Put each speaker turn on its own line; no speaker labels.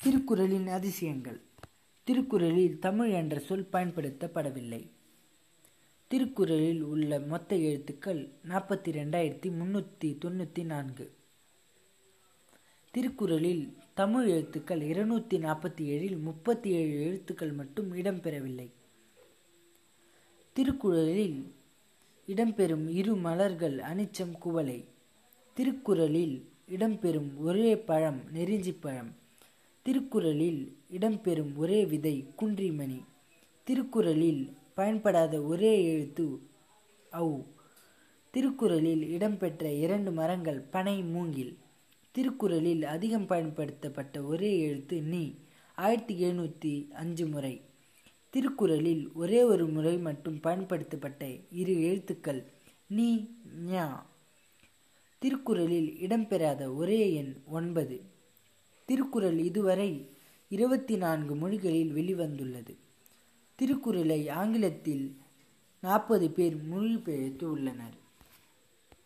திருக்குறளின் அதிசயங்கள். திருக்குறளில் தமிழ் என்ற சொல் பயன்படுத்தப்படவில்லை. திருக்குறளில் உள்ள மொத்த எழுத்துக்கள் நாற்பத்தி ரெண்டாயிரத்தி முன்னூற்றி தொண்ணூற்றி நான்கு. திருக்குறளில் தமிழ் எழுத்துக்கள் இருநூத்தி நாற்பத்தி ஏழில் முப்பத்தி ஏழு எழுத்துக்கள் மட்டும் இடம்பெறவில்லை. திருக்குறளில் இடம்பெறும் இரு மலர்கள் அனிச்சம் குவளை. திருக்குறளில் இடம்பெறும் ஒரே பழம் நெறிஞ்சி பழம். திருக்குறளில் இடம்பெறும் ஒரே விதை குன்றிமணி. திருக்குறளில் பயன்படாத ஒரே எழுத்து ஔ. திருக்குறளில் இடம்பெற்ற இரண்டு மரங்கள் பனை மூங்கில். திருக்குறளில் அதிகம் பயன்படுத்தப்பட்ட ஒரே எழுத்து நீ. ஆயிரத்தி எழுநூற்றி அஞ்சு முறை. திருக்குறளில் ஒரே ஒரு முறை மட்டும் பயன்படுத்தப்பட்ட இரு எழுத்துக்கள் நீ ஞா. திருக்குறளில் இடம்பெறாத ஒரே எண் ஒன்பது. திருக்குறள் இதுவரை இருபத்தி நான்கு மொழிகளில் வெளிவந்துள்ளது. திருக்குறளை ஆங்கிலத்தில் நாற்பது பேர் மொழிபெயர்த்து உள்ளனர்.